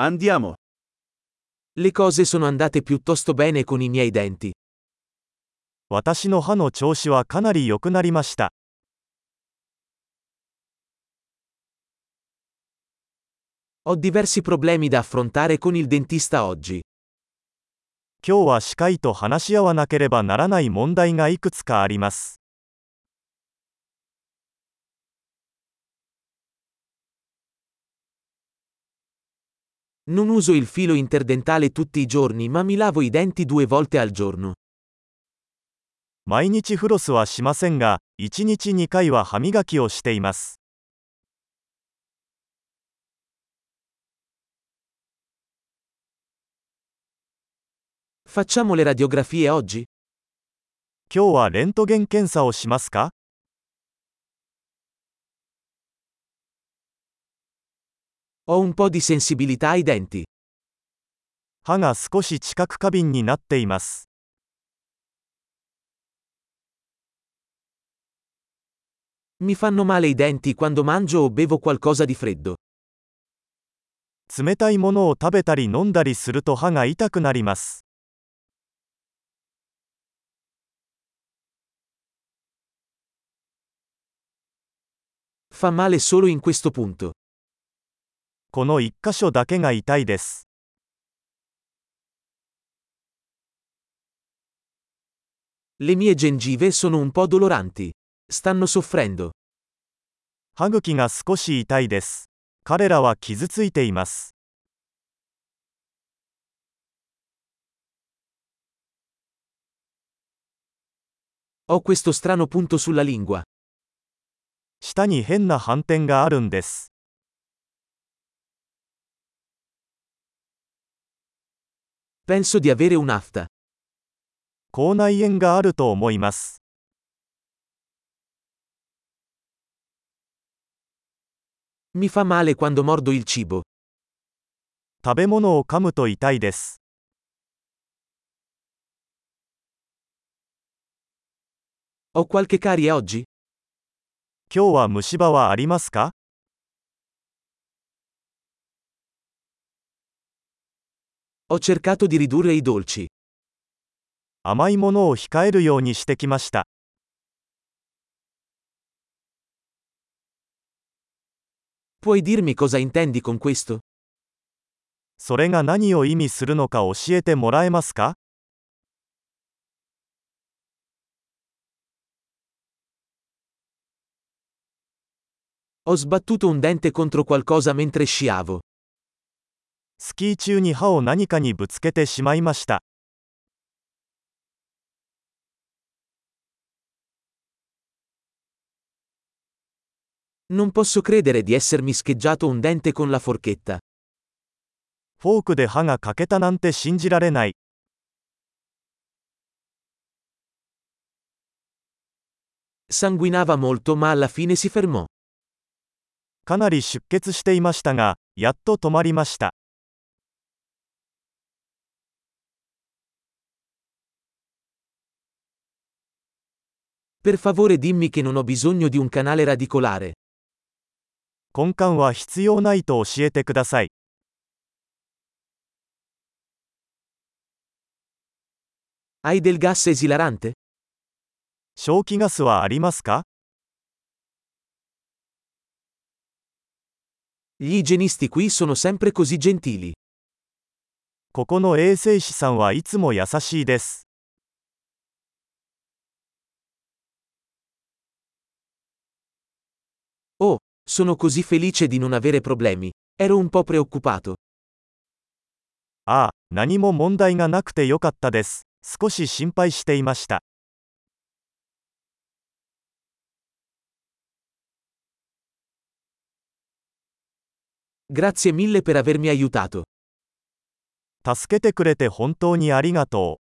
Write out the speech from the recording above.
Andiamo. Le cose sono andate piuttosto bene con i miei denti. 私の歯の調子はかなり良くなりました。 Ho diversi problemi da affrontare con il dentista oggi. 今日は歯科医と話し合わなければならない問題がいくつかあります。 Non uso il filo interdentale tutti i giorni ma mi lavo i denti due volte al giorno. 毎日フロスはしませんが、1日2回は歯磨きをしています。 Facciamo le radiografie oggi? 今日はレントゲン検査をしますか Ho un po' di sensibilità ai denti. 歯が少し知覚過敏になっています。 Mi fanno male i denti quando mangio o bevo qualcosa di freddo. 冷たいものを食べたり飲んだりすると歯が痛くなります。 Fa male solo in questo punto. この1箇所だけが痛いです。Le mie gengive sono un po' doloranti. Stanno soffrendo. 歯茎が少し痛いです。彼らは傷ついています。Ho questo strano punto sulla lingua. 舌に変な斑点があるんです。Penso di avere un'afta. 口内炎があると思います。 Mi fa male quando mordo il cibo. 食べ物を噛むと痛いです。 Ho qualche carie oggi? 今日は虫歯はありますか Ho cercato di ridurre i dolci. 甘いものを控えるようにしてきました。 Puoi dirmi cosa intendi con questo? それが何を意味するのか教えてもらえますか Ho sbattuto un dente contro qualcosa mentre sciavo. スキー中に歯を何かにぶつけてしまいました。Non posso credere di essermi scheggiato un dente con la forchetta. フォークで歯が欠けたなんて信じられない。Sanguinava molto ma alla fine si fermò. かなり出血していましたが、やっと止まりました。Per favore dimmi che non ho bisogno di un canale radicolare. 根幹は必要ないと教えてください。 Hai del gas esilarante? 消気ガスはありますか Gli igienisti qui sono sempre così gentili. ここの衛生士さんはいつも優しいです。 Oh, sono così felice di non avere problemi. Ero un po' preoccupato. ああ、何も問題がなくてよかったです。少し心配していました。 Grazie mille per avermi aiutato. 助けてくれて本当にありがとう。